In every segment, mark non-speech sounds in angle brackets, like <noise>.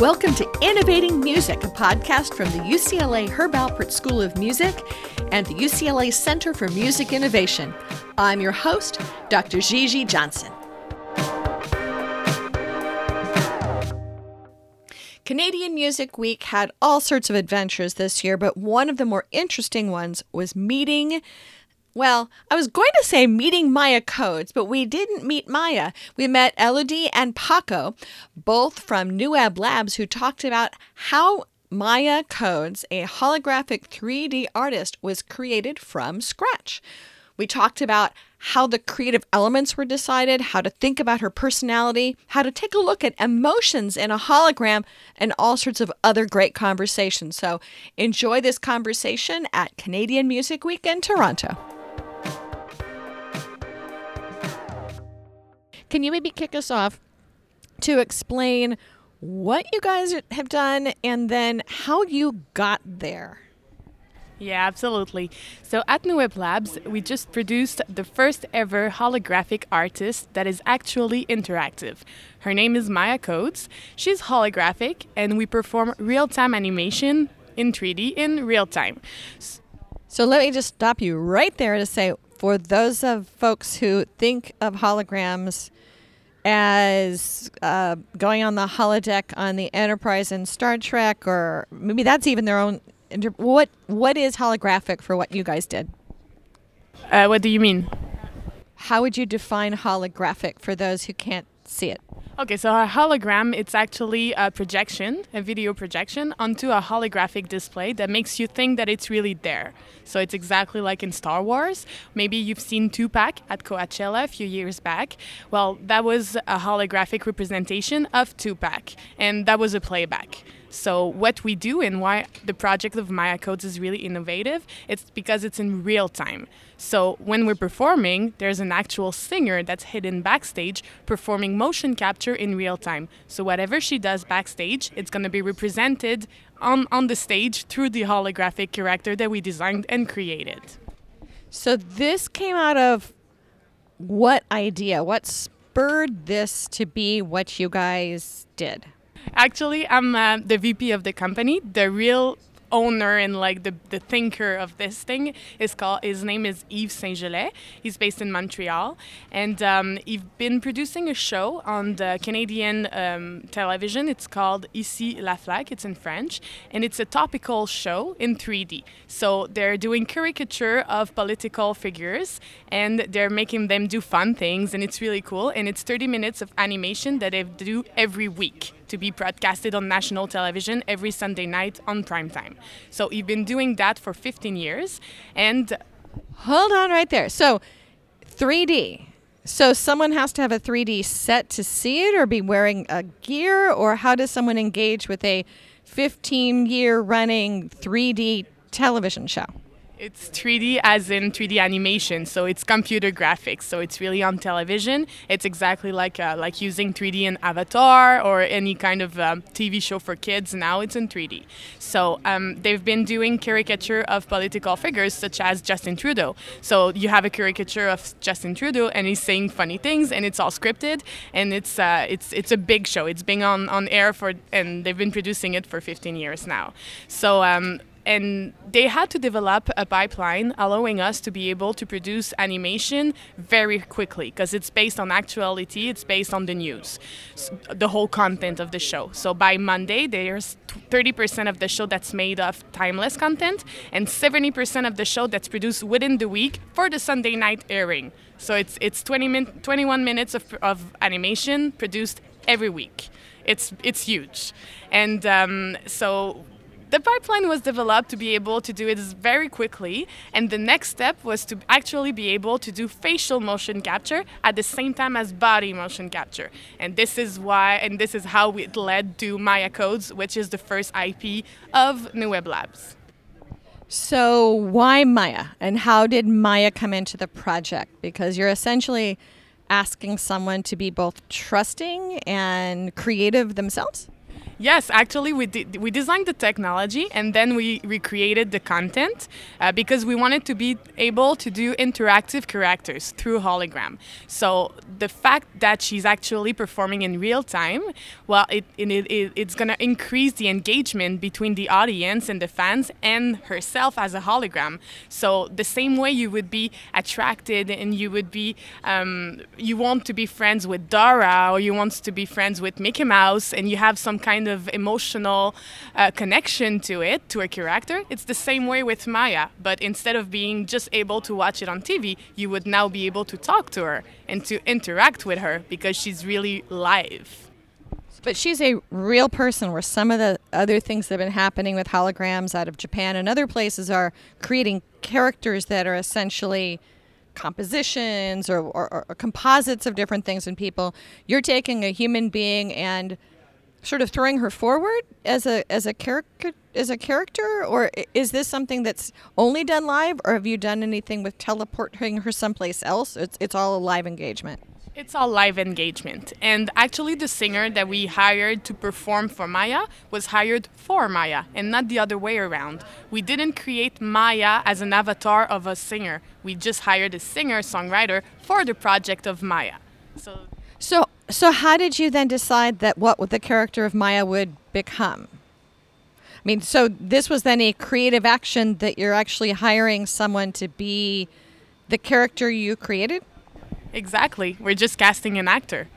Welcome to Innovating Music, a podcast from the UCLA Herb Alpert School of Music and the UCLA Center for Music Innovation. I'm your host, Dr. Gigi Johnson. Canadian Music Week had all sorts of adventures this year, but one of the more interesting ones was meeting well, I was going to say meeting Maya Kodes, but we didn't meet Maya. We met Elodie and Paco, both from Neweb Labs, who talked about how Maya Kodes, a holographic 3D artist, was created from scratch. We talked about how the creative elements were decided, how to think about her personality, how to take a look at emotions in a hologram, and all sorts of other great conversations. So enjoy this conversation at Canadian Music Week in Toronto. Can you maybe kick us off to explain what you guys have done and then how you got there? Yeah, absolutely. So at Neweb Labs, we just produced the first ever holographic artist that is actually interactive. Her name is Maya Kodes. She's holographic, and we perform real time animation in 3D in real time. So let me just stop you right there to say for those of folks who think of holograms as uh, going on the holodeck on the Enterprise in Star Trek, or maybe that's even their own. Inter- what What is holographic for what you guys did? Uh, what do you mean? How would you define holographic for those who can't see it? Okay, so a hologram, it's actually a projection, a video projection, onto a holographic display that makes you think that it's really there. So it's exactly like in Star Wars. Maybe you've seen Tupac at Coachella a few years back. Well, that was a holographic representation of Tupac, and that was a playback. So what we do and why the project of Maya Kodes is really innovative, it's because it's in real time. So when we're performing, there's an actual singer that's hidden backstage performing motion capture in real time. So whatever she does backstage, it's going to be represented on, on the stage through the holographic character that we designed and created. So this came out of what idea? What spurred this to be what you guys did? Actually, I'm uh, the VP of the company. The real owner and like the, the thinker of this thing is called his name is Yves Saint Gelais. He's based in Montreal, and um, he's been producing a show on the Canadian um, television. It's called Ici la Flaque. It's in French, and it's a topical show in 3D. So they're doing caricature of political figures, and they're making them do fun things, and it's really cool. And it's 30 minutes of animation that they do every week to be broadcasted on national television every Sunday night on prime time. So you've been doing that for 15 years. And hold on right there. So 3D. So someone has to have a 3D set to see it or be wearing a gear or how does someone engage with a 15 year running 3D television show? It's 3D as in 3D animation, so it's computer graphics. So it's really on television. It's exactly like uh, like using 3D in Avatar or any kind of um, TV show for kids. Now it's in 3D. So um, they've been doing caricature of political figures such as Justin Trudeau. So you have a caricature of Justin Trudeau, and he's saying funny things, and it's all scripted, and it's uh, it's it's a big show. It's been on on air for, and they've been producing it for 15 years now. So um, and they had to develop a pipeline allowing us to be able to produce animation very quickly because it's based on actuality it's based on the news the whole content of the show. So by monday there's 30% of the show that's made of timeless content and 70% of the show that's produced within the week for the sunday night airing. So it's it's 20 min- 21 minutes of, of animation produced every week. It's it's huge. And um, so the pipeline was developed to be able to do it very quickly, and the next step was to actually be able to do facial motion capture at the same time as body motion capture. And this is why, and this is how it led to Maya Kodes, which is the first IP of Neweb Labs. So, why Maya, and how did Maya come into the project? Because you're essentially asking someone to be both trusting and creative themselves? Yes, actually, we did, we designed the technology and then we recreated the content uh, because we wanted to be able to do interactive characters through hologram. So the fact that she's actually performing in real time, well, it, it, it it's to increase the engagement between the audience and the fans and herself as a hologram. So the same way you would be attracted and you would be um, you want to be friends with Dora or you want to be friends with Mickey Mouse and you have some kind of emotional uh, connection to it, to a character. It's the same way with Maya, but instead of being just able to watch it on TV, you would now be able to talk to her and to interact with her because she's really live. But she's a real person, where some of the other things that have been happening with holograms out of Japan and other places are creating characters that are essentially compositions or, or, or composites of different things and people. You're taking a human being and sort of throwing her forward as a as a character as a character? Or is this something that's only done live or have you done anything with teleporting her someplace else? It's it's all a live engagement. It's all live engagement. And actually the singer that we hired to perform for Maya was hired for Maya and not the other way around. We didn't create Maya as an avatar of a singer. We just hired a singer songwriter for the project of Maya. So so so, how did you then decide that what the character of Maya would become? I mean, so this was then a creative action that you're actually hiring someone to be the character you created? Exactly. We're just casting an actor.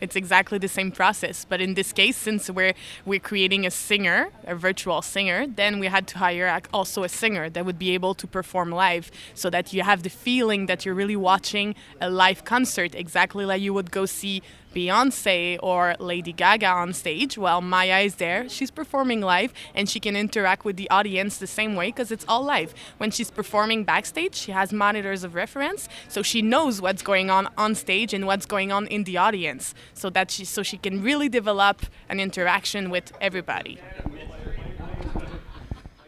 It's exactly the same process, but in this case, since we're we're creating a singer, a virtual singer, then we had to hire also a singer that would be able to perform live, so that you have the feeling that you're really watching a live concert, exactly like you would go see Beyonce or Lady Gaga on stage. Well, Maya is there. She's performing live and she can interact with the audience the same way because it's all live. When she's performing backstage, she has monitors of reference, so she knows what's going on on stage and what's going on in the audience, so that she so she can really develop an interaction with everybody.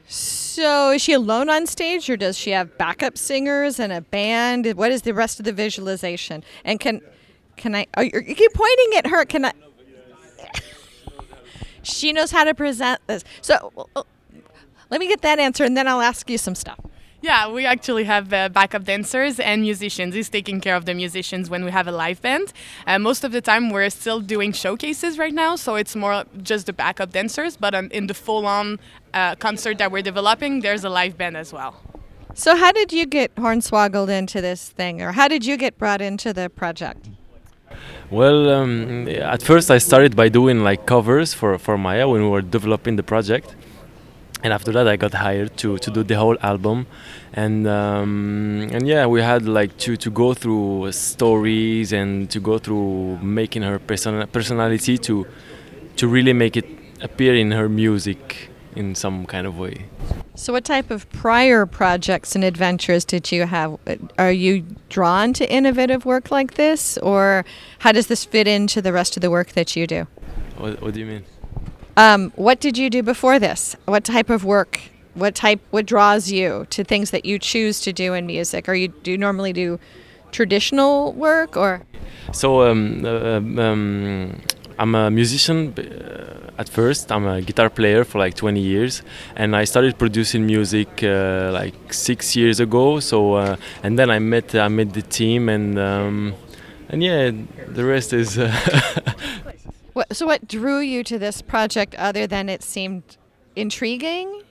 So is she alone on stage or does she have backup singers and a band? What is the rest of the visualization? And can can I? Oh, you keep pointing at her. Can I? <laughs> she knows how to present this. So let me get that answer, and then I'll ask you some stuff. Yeah, we actually have uh, backup dancers and musicians. He's taking care of the musicians when we have a live band. Uh, most of the time, we're still doing showcases right now, so it's more just the backup dancers. But um, in the full-on uh, concert that we're developing, there's a live band as well. So, how did you get Hornswoggled into this thing, or how did you get brought into the project? Well, um, at first I started by doing like covers for, for Maya when we were developing the project, and after that I got hired to, to do the whole album, and um, and yeah, we had like to, to go through stories and to go through making her person- personality to to really make it appear in her music in some kind of way. So, what type of prior projects and adventures did you have? Are you drawn to innovative work like this, or how does this fit into the rest of the work that you do? What, what do you mean? Um, what did you do before this? What type of work? What type? What draws you to things that you choose to do in music? Or you do you normally do traditional work, or? So um, uh, um, I'm a musician uh, at first. I'm a guitar player for like 20 years, and I started producing music uh, like six years ago. So, uh, and then I met I met the team, and um, and yeah, the rest is. Uh, <laughs> so, what drew you to this project other than it seemed intriguing?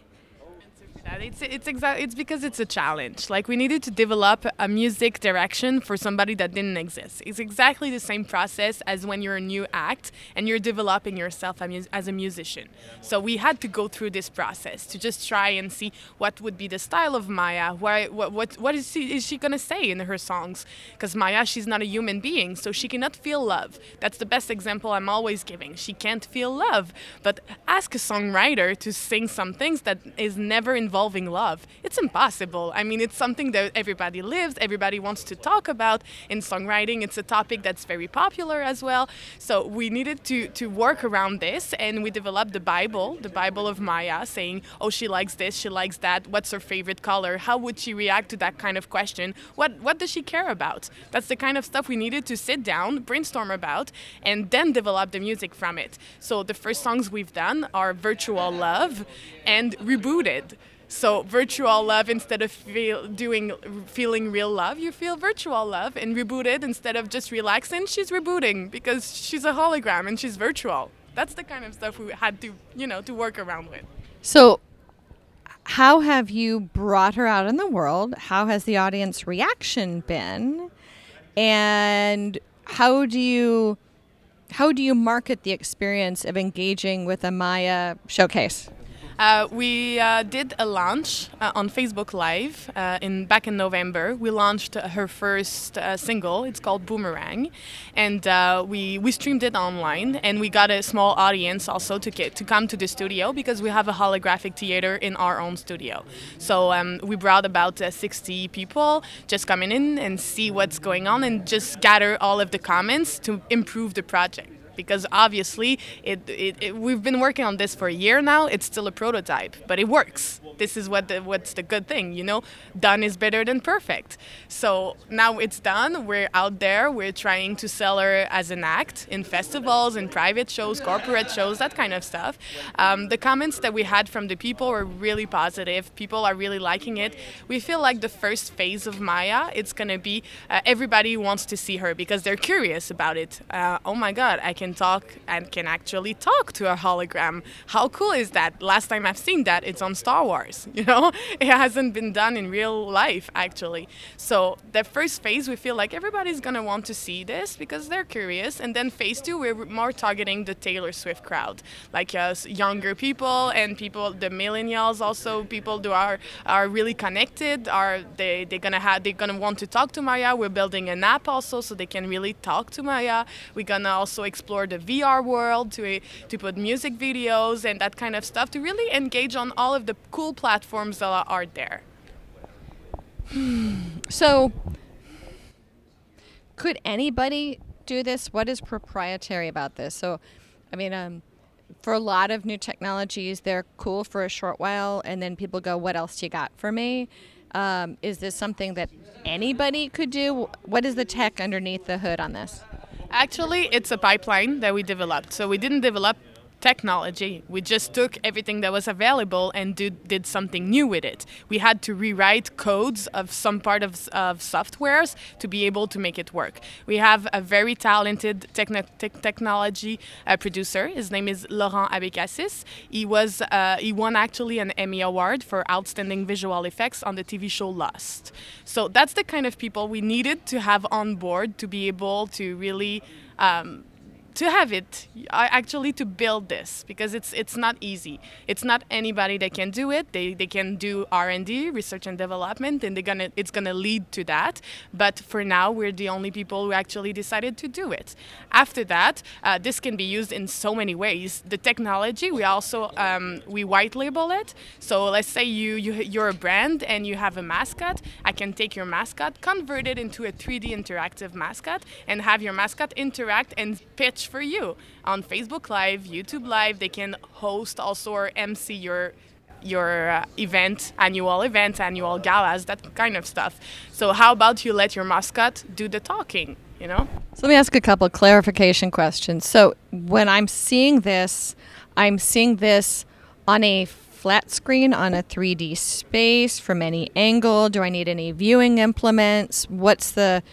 It's it's exactly it's because it's a challenge. Like we needed to develop a music direction for somebody that didn't exist. It's exactly the same process as when you're a new act and you're developing yourself as a musician. So we had to go through this process to just try and see what would be the style of Maya. Why what what what is she is she gonna say in her songs? Because Maya, she's not a human being, so she cannot feel love. That's the best example I'm always giving. She can't feel love. But ask a songwriter to sing some things that is never involved evolving love. It's impossible. I mean, it's something that everybody lives, everybody wants to talk about. In songwriting, it's a topic that's very popular as well. So we needed to, to work around this, and we developed the Bible, the Bible of Maya, saying, oh, she likes this, she likes that, what's her favorite color, how would she react to that kind of question, what, what does she care about? That's the kind of stuff we needed to sit down, brainstorm about, and then develop the music from it. So the first songs we've done are Virtual Love and Rebooted. So virtual love instead of feel, doing feeling real love, you feel virtual love and rebooted instead of just relaxing. She's rebooting because she's a hologram and she's virtual. That's the kind of stuff we had to, you know, to work around with. So, how have you brought her out in the world? How has the audience reaction been? And how do you how do you market the experience of engaging with a Maya showcase? Uh, we uh, did a launch uh, on Facebook Live uh, in back in November. We launched her first uh, single. It's called Boomerang, and we we streamed it online. And we got a small audience also to get to come to the studio because we have a holographic theater in our own studio. So um, we brought about 60 people just coming in and see what's going on and just gather all of the comments to improve the project because obviously it, it, it, we've been working on this for a year now. It's still a prototype, but it works. This is what the, what's the good thing, you know. Done is better than perfect. So now it's done. We're out there. We're trying to sell her as an act in festivals, in private shows, corporate shows, that kind of stuff. Um, the comments that we had from the people were really positive. People are really liking it. We feel like the first phase of Maya, it's gonna be uh, everybody wants to see her because they're curious about it. Uh, oh my God, I can can talk and can actually talk to a hologram. How cool is that? Last time I've seen that, it's on Star Wars. <laughs> You know, it hasn't been done in real life actually. So the first phase, we feel like everybody's gonna want to see this because they're curious, and then phase two, we're more targeting the Taylor Swift crowd, like uh, younger people and people, the millennials, also people who are are really connected. Are they they're gonna have they're gonna want to talk to Maya? We're building an app also so they can really talk to Maya. We're gonna also explore explore the VR world, to to put music videos and that kind of stuff, to really engage on all of the cool platforms that are there. <sighs> So, could anybody do this? What is proprietary about this? So, I mean, um, for a lot of new technologies, they're cool for a short while, and then people go, "What else you got for me?" Um, is this something that anybody could do? What is the tech underneath the hood on this? Actually, it's a pipeline that we developed. So we didn't develop technology. We just took everything that was available and did, did something new with it. We had to rewrite codes of some part of, of softwares to be able to make it work. We have a very talented te- technology uh, producer. His name is Laurent Abécassis. He was uh, he won actually an Emmy award for outstanding visual effects on the TV show Lost. So that's the kind of people we needed to have on board to be able to really um, to have it actually to build this because it's it's not easy. It's not anybody that can do it. They, they can do r&d research and development and they're gonna it's gonna lead to that. But for now we're the only people who actually decided to do it. After that uh, this can be used in so many ways. The technology we also um, we white label it. So let's say you, you you're a brand and you have a mascot. I can take your mascot convert it into a 3d interactive mascot and have your mascot interact and pitch for you on Facebook Live, YouTube Live. They can host also or MC your your uh, event, annual events, annual galas, that kind of stuff. So how about you let your mascot do the talking? You know. So let me ask a couple of clarification questions. So when I'm seeing this, I'm seeing this on a flat screen on a 3D space from any angle. Do I need any viewing implements? What's the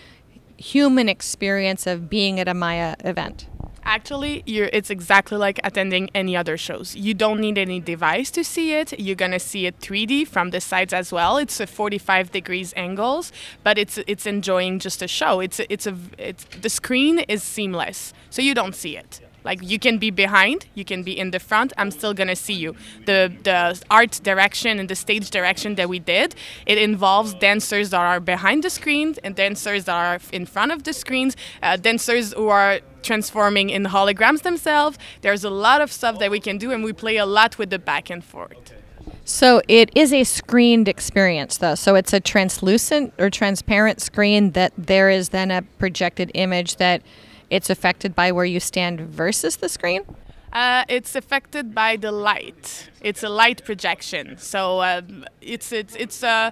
human experience of being at a Maya event? Actually, it's exactly like attending any other shows. You don't need any device to see it. You're gonna see it 3D from the sides as well. It's a 45 degrees angles, but it's it's enjoying just a show. It's it's a it's the screen is seamless, so you don't see it. Like you can be behind, you can be in the front. I'm still gonna see you. The the art direction and the stage direction that we did, it involves dancers that are behind the screens and dancers that are in front of the screens, uh, dancers who are transforming in holograms themselves. There's a lot of stuff that we can do, and we play a lot with the back and forth. So it is a screened experience, though. So it's a translucent or transparent screen that there is then a projected image that it's affected by where you stand versus the screen. Uh, it's affected by the light. It's a light projection, so um, it's it's it's uh,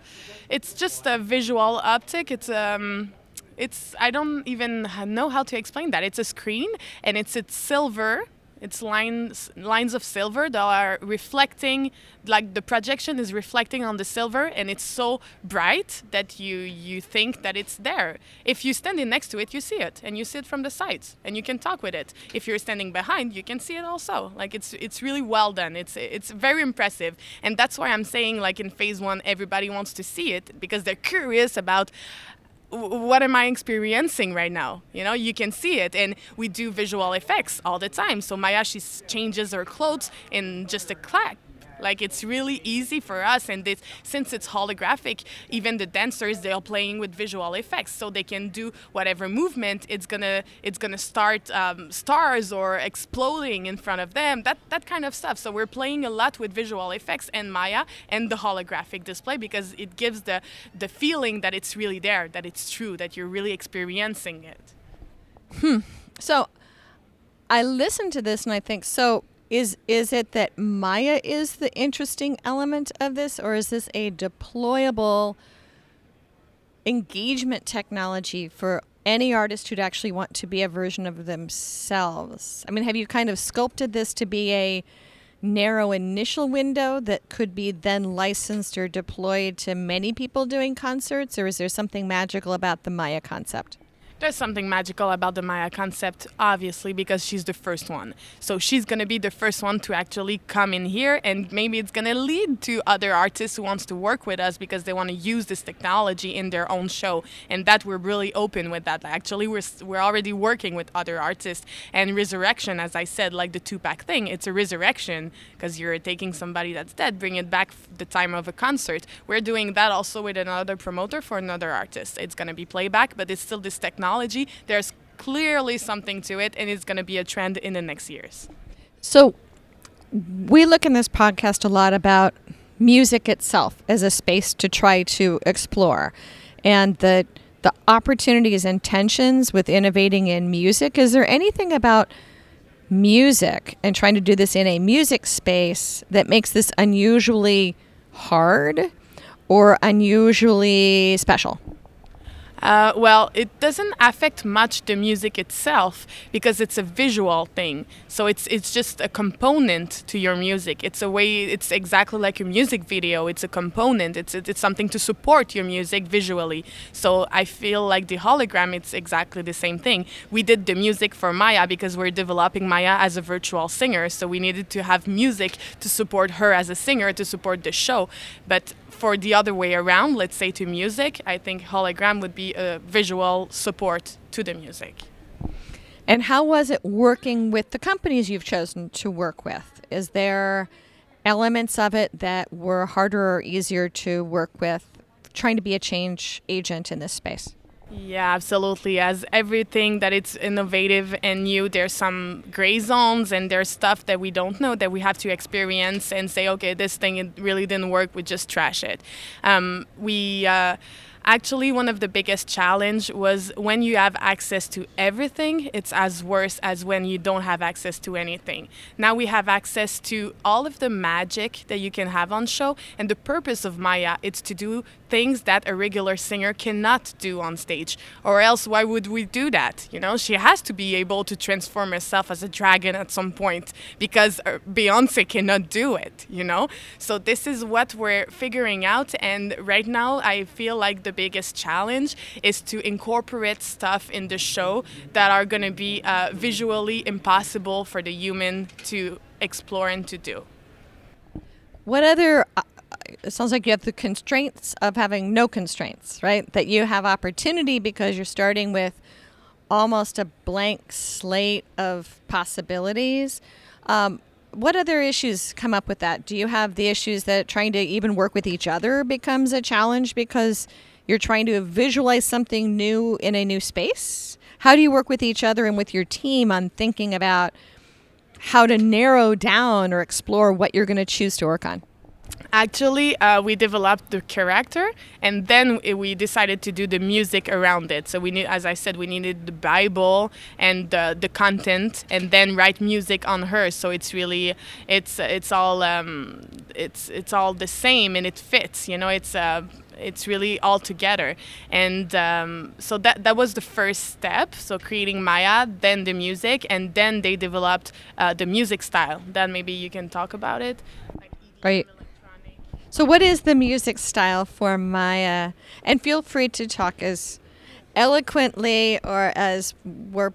it's just a visual optic. It's um, it's I don't even know how to explain that. It's a screen and it's it's silver it's lines lines of silver that are reflecting, like the projection is reflecting on the silver, and it's so bright that you you think that it's there. If you're standing next to it, you see it, and you see it from the sides, and you can talk with it. If you're standing behind, you can see it also. Like it's it's really well done. It's it's very impressive, and that's why I'm saying like in phase one, everybody wants to see it because they're curious about what am I experiencing right now? You know, you can see it, and we do visual effects all the time. So Maya, she changes her clothes in just a clack, like it's really easy for us, and this, since it's holographic, even the dancers they're playing with visual effects, so they can do whatever movement. It's gonna it's gonna start um, stars or exploding in front of them. That that kind of stuff. So we're playing a lot with visual effects and Maya and the holographic display because it gives the the feeling that it's really there, that it's true, that you're really experiencing it. Hmm. So I listen to this and I think so is is it that Maya is the interesting element of this, or is this a deployable engagement technology for any artist who'd actually want to be a version of themselves? I mean, have you kind of sculpted this to be a narrow initial window that could be then licensed or deployed to many people doing concerts, or is there something magical about the Maya concept? There's something magical about the Maya concept, obviously, because she's the first one. So she's gonna be the first one to actually come in here, and maybe it's gonna lead to other artists who wants to work with us because they want to use this technology in their own show. And that we're really open with that. Actually, we're we're already working with other artists. And resurrection, as I said, like the Tupac thing, it's a resurrection because you're taking somebody that's dead, bring it back the time of a concert. We're doing that also with another promoter for another artist. It's gonna be playback, but it's still this technology technology, there's clearly something to it, and it's going to be a trend in the next years. So, we look in this podcast a lot about music itself as a space to try to explore, and the the opportunities and tensions with innovating in music. Is there anything about music and trying to do this in a music space that makes this unusually hard or unusually special? Uh, well, it doesn't affect much the music itself because it's a visual thing. So it's it's just a component to your music. It's a way. It's exactly like a music video. It's a component. It's it's something to support your music visually. So I feel like the hologram. It's exactly the same thing. We did the music for Maya because we're developing Maya as a virtual singer. So we needed to have music to support her as a singer to support the show. But for the other way around, let's say to music, I think hologram would be a visual support to the music. And how was it working with the companies you've chosen to work with? Is there elements of it that were harder or easier to work with trying to be a change agent in this space? Yeah, absolutely. As everything that it's innovative and new, there's some gray zones and there's stuff that we don't know that we have to experience and say, okay, this thing it really didn't work. We just trash it. Um, we. Uh, Actually, one of the biggest challenge was when you have access to everything, it's as worse as when you don't have access to anything. Now we have access to all of the magic that you can have on show, and the purpose of Maya is to do things that a regular singer cannot do on stage. Or else why would we do that? You know, she has to be able to transform herself as a dragon at some point because uh, Beyonce cannot do it, you know? So this is what we're figuring out and right now I feel like the biggest challenge is to incorporate stuff in the show that are going to be uh, visually impossible for the human to explore and to do. What other? Uh, it sounds like you have the constraints of having no constraints, right? That you have opportunity because you're starting with almost a blank slate of possibilities. Um, what other issues come up with that? Do you have the issues that trying to even work with each other becomes a challenge because you're trying to visualize something new in a new space? How do you work with each other and with your team on thinking about how to narrow down or explore what you're going to choose to work on? Actually, uh, we developed the character, and then we decided to do the music around it. So we need, as I said, we needed the Bible and the, the content, and then write music on her. So it's really, it's it's all um, it's it's all the same, and it fits. You know, it's uh, it's really all together. And um, so that that was the first step so creating maya then the music and then they developed uh, the music style. Then maybe you can talk about it. Like right. So what is the music style for maya? And feel free to talk as eloquently or as we're,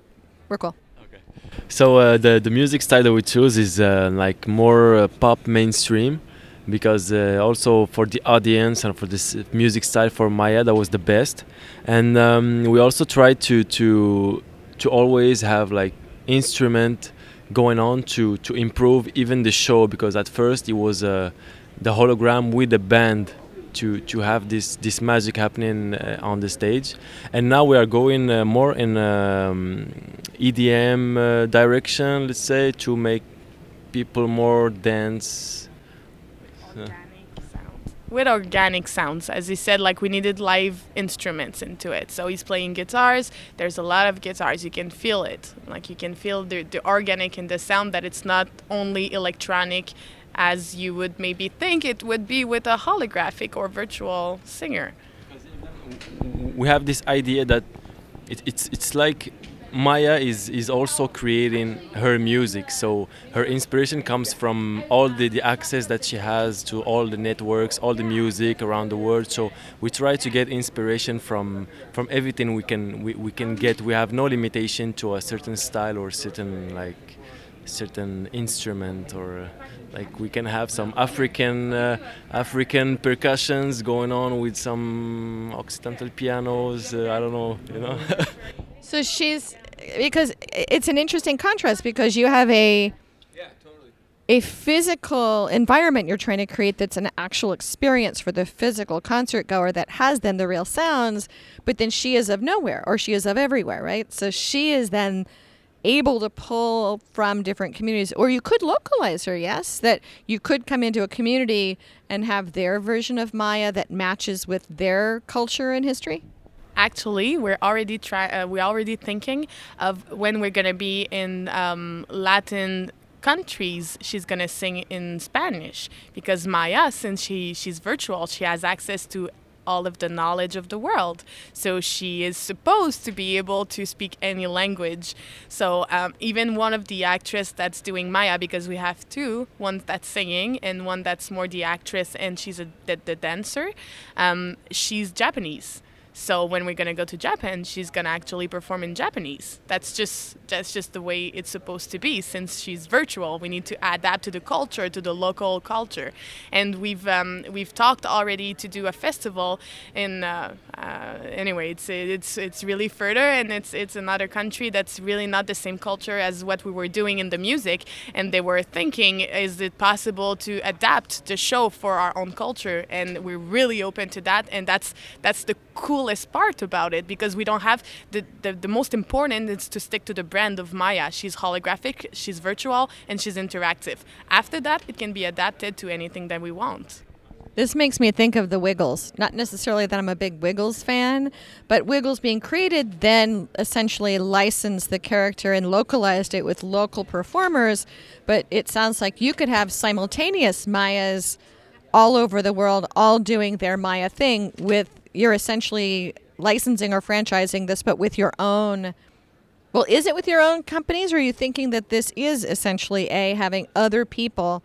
we're cool Okay. so uh, the the music style that we choose is uh, like more uh, pop mainstream because uh, also for the audience and for this music style for Maya that was the best. And um, we also tried to to to always have like instrument going on to to improve even the show because at first it was uh, the hologram with the band to to have this this magic happening uh, on the stage. And now we are going uh, more in um, EDM uh, direction let's say to make people more dance with organic sounds. As he said like we needed live instruments into it. So he's playing guitars. There's a lot of guitars. You can feel it. Like you can feel the, the organic in the sound that it's not only electronic as you would maybe think it would be with a holographic or virtual singer. We have this idea that it, it's it's like Maya is, is also creating her music. So her inspiration comes from all the, the access that she has to all the networks, all the music around the world. So we try to get inspiration from from everything we can we, we can get. We have no limitation to a certain style or certain like certain instrument or like we can have some African uh, African percussions going on with some occidental pianos. Uh, I don't know, you know. <laughs> So she's because it's an interesting contrast because you have a a physical environment you're trying to create that's an actual experience for the physical concert goer that has then the real sounds, but then she is of nowhere or she is of everywhere, right? So she is then able to pull from different communities or you could localize her yes that you could come into a community and have their version of maya that matches with their culture and history actually we're already try uh, we're already thinking of when we're gonna be in um, Latin countries she's gonna sing in Spanish because Maya since she she's virtual she has access to all of the knowledge of the world. So she is supposed to be able to speak any language. So um, even one of the actress that's doing Maya, because we have two, one that's singing and one that's more the actress and she's a, the, the dancer, um, she's Japanese. So when we're gonna go to Japan, she's gonna actually perform in Japanese. That's just that's just the way it's supposed to be. Since she's virtual, we need to adapt to the culture, to the local culture. And we've um, we've talked already to do a festival in. Uh, uh, anyway, it's it's it's really further, and it's it's another country that's really not the same culture as what we were doing in the music. And they were thinking, is it possible to adapt the show for our own culture? And we're really open to that. And that's that's the coolest part about it because we don't have the, the, the most important is to stick to the brand of Maya. She's holographic, she's virtual, and she's interactive. After that, it can be adapted to anything that we want. This makes me think of the Wiggles. Not necessarily that I'm a big Wiggles fan, but Wiggles being created then essentially licensed the character and localized it with local performers. But it sounds like you could have simultaneous Mayas all over the world, all doing their Maya thing with you're essentially licensing or franchising this, but with your own. Well, is it with your own companies, or are you thinking that this is essentially a having other people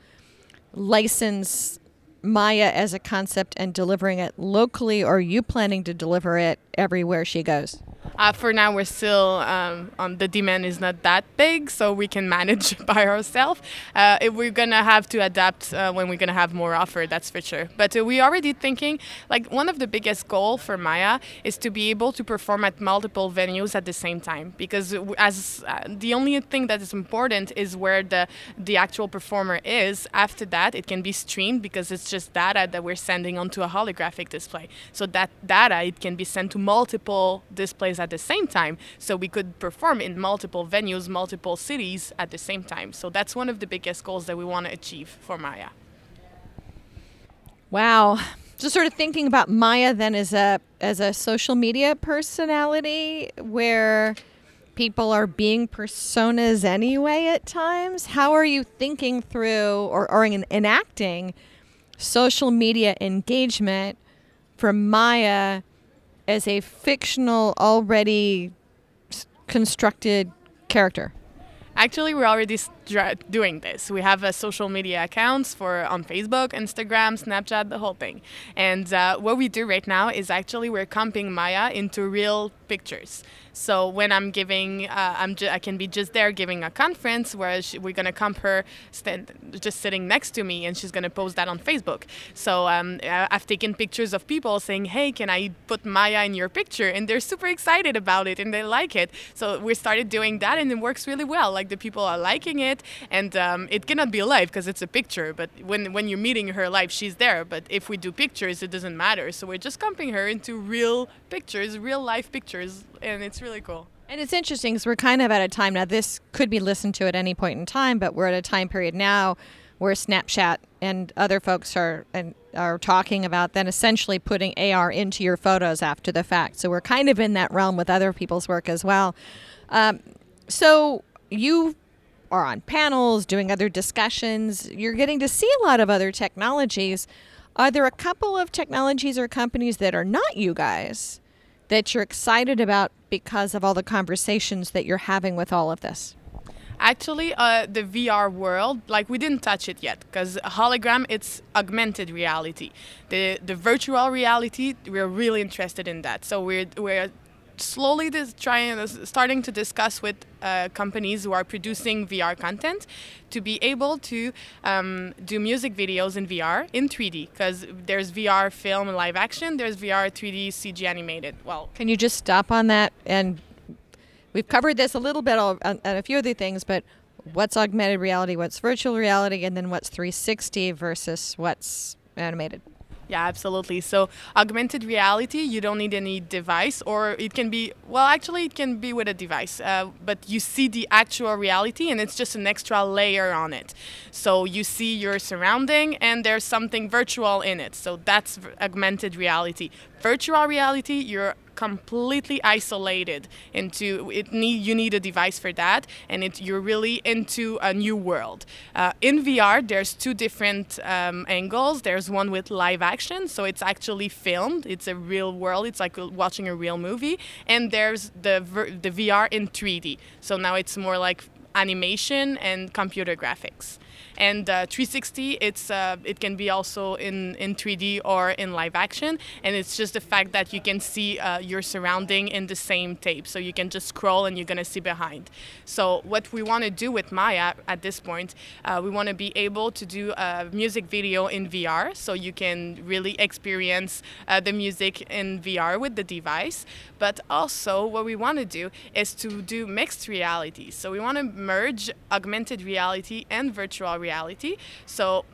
license Maya as a concept and delivering it locally, or are you planning to deliver it everywhere she goes? Uh, for now, we're still um, on the demand is not that big, so we can manage <laughs> by ourselves. Uh, if we're gonna have to adapt uh, when we're gonna have more offer, that's for sure. But uh, we already thinking like one of the biggest goal for Maya is to be able to perform at multiple venues at the same time because as uh, the only thing that is important is where the the actual performer is. After that, it can be streamed because it's just data that we're sending onto a holographic display. So that data it can be sent to multiple displays at the same time. So we could perform in multiple venues, multiple cities at the same time. So that's one of the biggest goals that we want to achieve for Maya. Wow. Just sort of thinking about Maya then as a as a social media personality where people are being personas anyway at times. How are you thinking through or, or enacting social media engagement for Maya as a fictional, already constructed character? Actually, we're already doing this. We have social media accounts for on Facebook, Instagram, Snapchat, the whole thing. And uh, what we do right now is actually we're comping Maya into real pictures. So when I'm giving, uh, I'm ju- I can be just there giving a conference where she, we're gonna comp her stand, just sitting next to me, and she's gonna post that on Facebook. So um, I've taken pictures of people saying, "Hey, can I put Maya in your picture?" And they're super excited about it and they like it. So we started doing that, and it works really well. Like the people are liking it, and um, it cannot be live because it's a picture. But when when you're meeting her live, she's there. But if we do pictures, it doesn't matter. So we're just comping her into real pictures, real life pictures, and it's really cool. And it's interesting because we're kind of at a time now. This could be listened to at any point in time, but we're at a time period now where Snapchat and other folks are and are talking about then essentially putting AR into your photos after the fact. So we're kind of in that realm with other people's work as well. Um, so you are on panels, doing other discussions. You're getting to see a lot of other technologies. Are there a couple of technologies or companies that are not you guys that you're excited about because of all the conversations that you're having with all of this? Actually, uh, the VR world, like we didn't touch it yet, because hologram it's augmented reality. The the virtual reality, we're really interested in that. So we're we're slowly trying starting to discuss with uh, companies who are producing VR content to be able to um, do music videos in VR in 3D because there's VR film and live action, there's VR 3D CG animated. Well, Can you just stop on that? And we've covered this a little bit on, on a few other things, but what's augmented reality, what's virtual reality, and then what's 360 versus what's animated? Yeah, absolutely. So augmented reality, you don't need any device, or it can be well, actually, it can be with a device, uh, but you see the actual reality, and it's just an extra layer on it. So you see your surrounding, and there's something virtual in it. So that's augmented reality. Virtual reality, you're completely isolated into it need you need a device for that and it you're really into a new world. Uh, in vr there's two different um, angles. There's one with live action so it's actually filmed. It's a real world. It's like watching a real movie. And there's the the vr in 3d so now it's more like animation and computer graphics and uh, 360 it's uh, it can be also in in 3d or in live action. And it's just the fact that you can see uh, your surrounding in the same tape. So you can just scroll and you're to see behind. So what we want to do with maya at this point we want to be able to do a music video in vr so you can really experience the music in vr with the device. But also what we want to do is to do mixed reality. So we want to merge augmented reality and virtual reality. So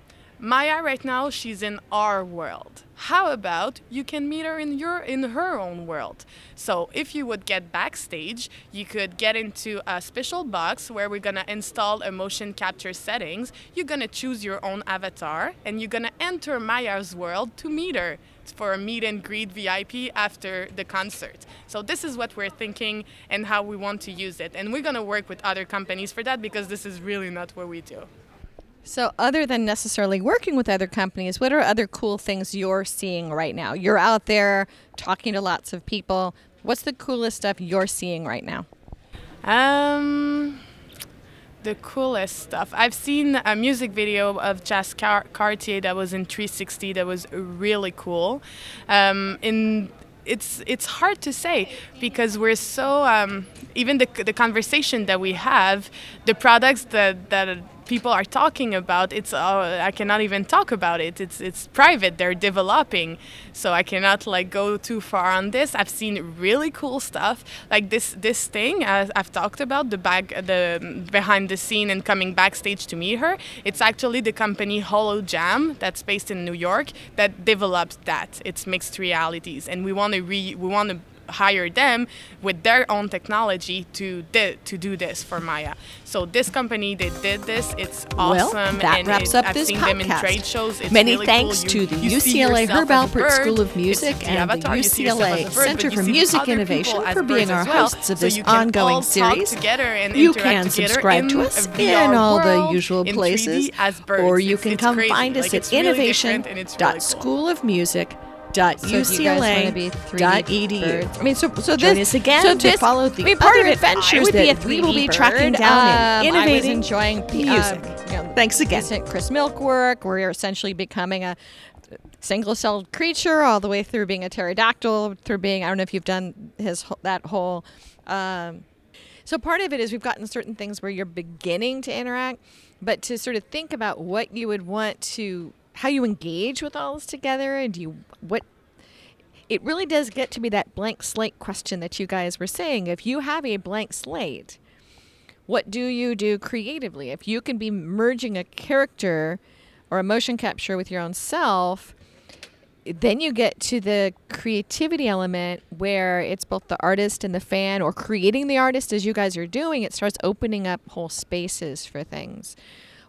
Maya right now she's in our world. How about you can meet her in your in her own world? So if you would get backstage, you could get into a special box where we're gonna install a motion capture settings. You're gonna choose your own avatar and you're gonna enter Maya's world to meet her for a meet and greet VIP after the concert. So this is what we're thinking and how we want to use it. And we're gonna work with other companies for that because this is really not what we do. So, other than necessarily working with other companies, what are other cool things you're seeing right now? You're out there talking to lots of people. What's the coolest stuff you're seeing right now? Um, the coolest stuff. I've seen a music video of Jazz Car- Cartier that was in 360 that was really cool. Um, in it's it's hard to say because we're so um, even the the conversation that we have, the products that that people are talking about it's uh, i cannot even talk about it. It's it's private. They're developing. So i cannot like go too far on this. I've seen really cool stuff. Like this this thing as i've talked about the back the behind the scene and coming backstage to meet her it's actually the company hollow jam that's based in new york that develops that. It's mixed realities. And we want to re we want to hire them with their own technology to di- to do this for Maya. So this company they did this. It's awesome. Well, that and wraps it- up I've this podcast. them in trade shows. It's Many really thanks cool. to You- the you UCLA Herb Alpert. School of Music the and the avatar. You see yourself as UCLA bird, Center for Music Innovation for being our well. hosts of So this ongoing series. You can subscribe to us in all the usual places, or you can it's come crazy. find us Like, at really different and it's really cool. innovation.ucla.edu. I mean, so so Join this again so to this, follow the I mean, part of it, adventures would be a we will be 3D tracking down and Um, was innovating enjoying the, music. um, you know, Thanks again. Chris Milk work, where you're essentially becoming a single-celled creature, all the way through being a pterodactyl, through being I don't know if you've done his that whole. Um, so part of it is we've gotten certain things where you're beginning to interact, but to sort of think about what you would want to, how you engage with all this together, and do you what. It really does get to be that blank slate question that you guys were saying. If you have a blank slate, what do you do creatively? If you can be merging a character or a motion capture with your own self, then you get to the creativity element where it's both the artist and the fan or creating the artist as you guys are doing it starts opening up whole spaces for things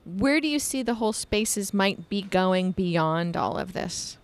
where do you see the whole spaces might be going beyond all of this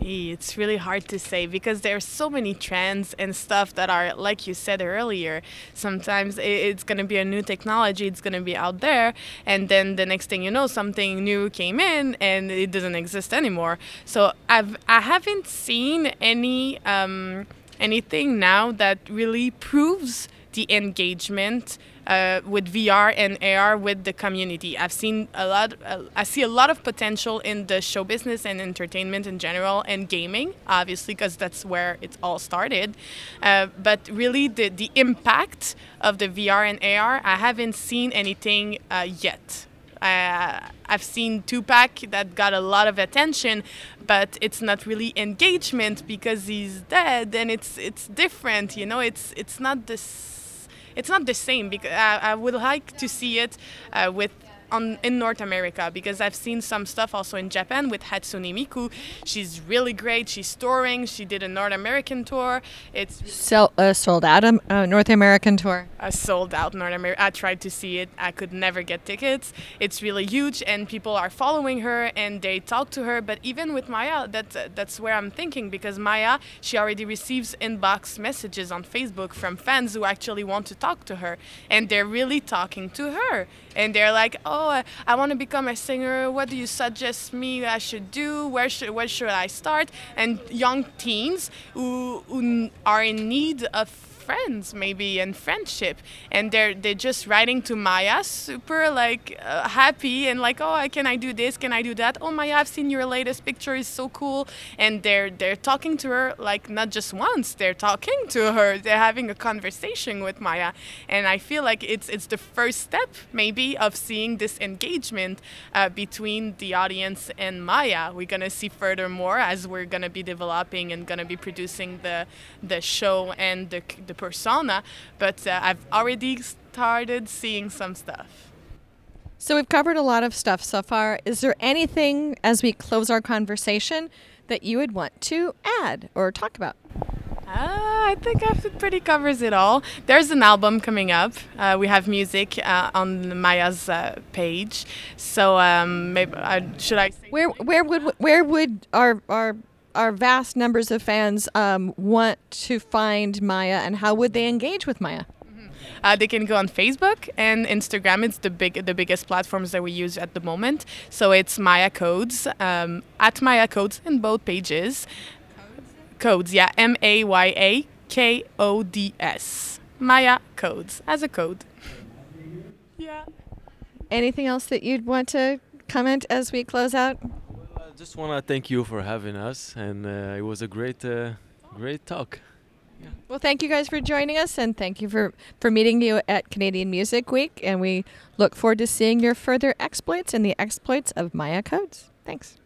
It's really hard to say because there are so many trends and stuff that are, like you said earlier, sometimes it's going to be a new technology, it's going to be out there, and then the next thing you know, something new came in and it doesn't exist anymore. So I've I haven't seen any um, anything now that really proves the engagement uh, with VR and AR with the community. I've seen a lot. Uh, I see a lot of potential in the show business and entertainment in general, and gaming, obviously, because that's where it all started. Uh, but really, the the impact of the VR and AR, I haven't seen anything uh, yet. Uh, I've seen Tupac that got a lot of attention, but it's not really engagement because he's dead, and it's it's different. You know, it's it's not this. It's not the same because I, I would like to see it uh, with on in North America because I've seen some stuff also in Japan with Hatsune Miku. She's really great. She's touring. She did a North American tour. It's Sell, uh, sold out a uh, north american tour uh, sold out North America. I tried to see it. I could never get tickets. It's really huge, and people are following her and they talk to her. But even with Maya, that uh, that's where I'm thinking because Maya, she already receives inbox messages on Facebook from fans who actually want to talk to her, and they're really talking to her. And they're like, "Oh, I, I want to become a singer. What do you suggest me I should do? Where should where should I start?" And young teens who, who are in need of friends maybe and friendship. And they're they're just writing to Maya super like uh, happy and like oh can I do this? Can I do that? Oh Maya I've seen your latest picture. Is so cool. And they're they're talking to her like not just once. They're talking to her. They're having a conversation with Maya. And I feel like it's it's the first step maybe of seeing this engagement uh, between the audience and Maya. We're gonna see further more as we're gonna be developing and gonna be producing the the show and the the persona but uh, I've already started seeing some stuff So we've covered a lot of stuff so far. Is there anything as we close our conversation that you would want to add or talk about? Uh, I think that pretty covers it all. There's an album coming up. Uh, we have music uh, on Maya's uh, page. So um, maybe uh, should I? Say Where where would where would our our our vast numbers of fans um, want to find Maya, and how would they engage with Maya? Uh, they can go on Facebook and Instagram. It's the big, the biggest platforms that we use at the moment. So it's Maya Kodes um, at Maya Kodes in both pages. Kodes, yeah, M A Y A K O D S. Maya Kodes as a code. Yeah. Anything else that you'd want to comment as we close out? I just want to thank you for having us, and uh, it was a great, uh, great talk. Well, thank you guys for joining us, and thank you for for meeting you at Canadian Music Week. And we look forward to seeing your further exploits and the exploits of Maya Kodes. Thanks.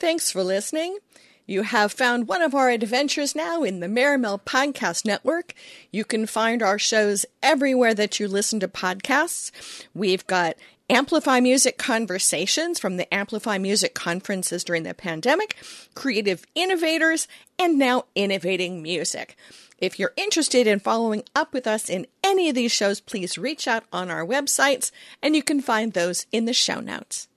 Thanks for listening. You have found one of our adventures now in the Marimel Podcast Network. You can find our shows everywhere that you listen to podcasts. We've got Amplify Music conversations from the Amplify Music conferences during the pandemic, creative innovators, and now innovating music. If you're interested in following up with us in any of these shows, please reach out on our websites, and you can find those in the show notes.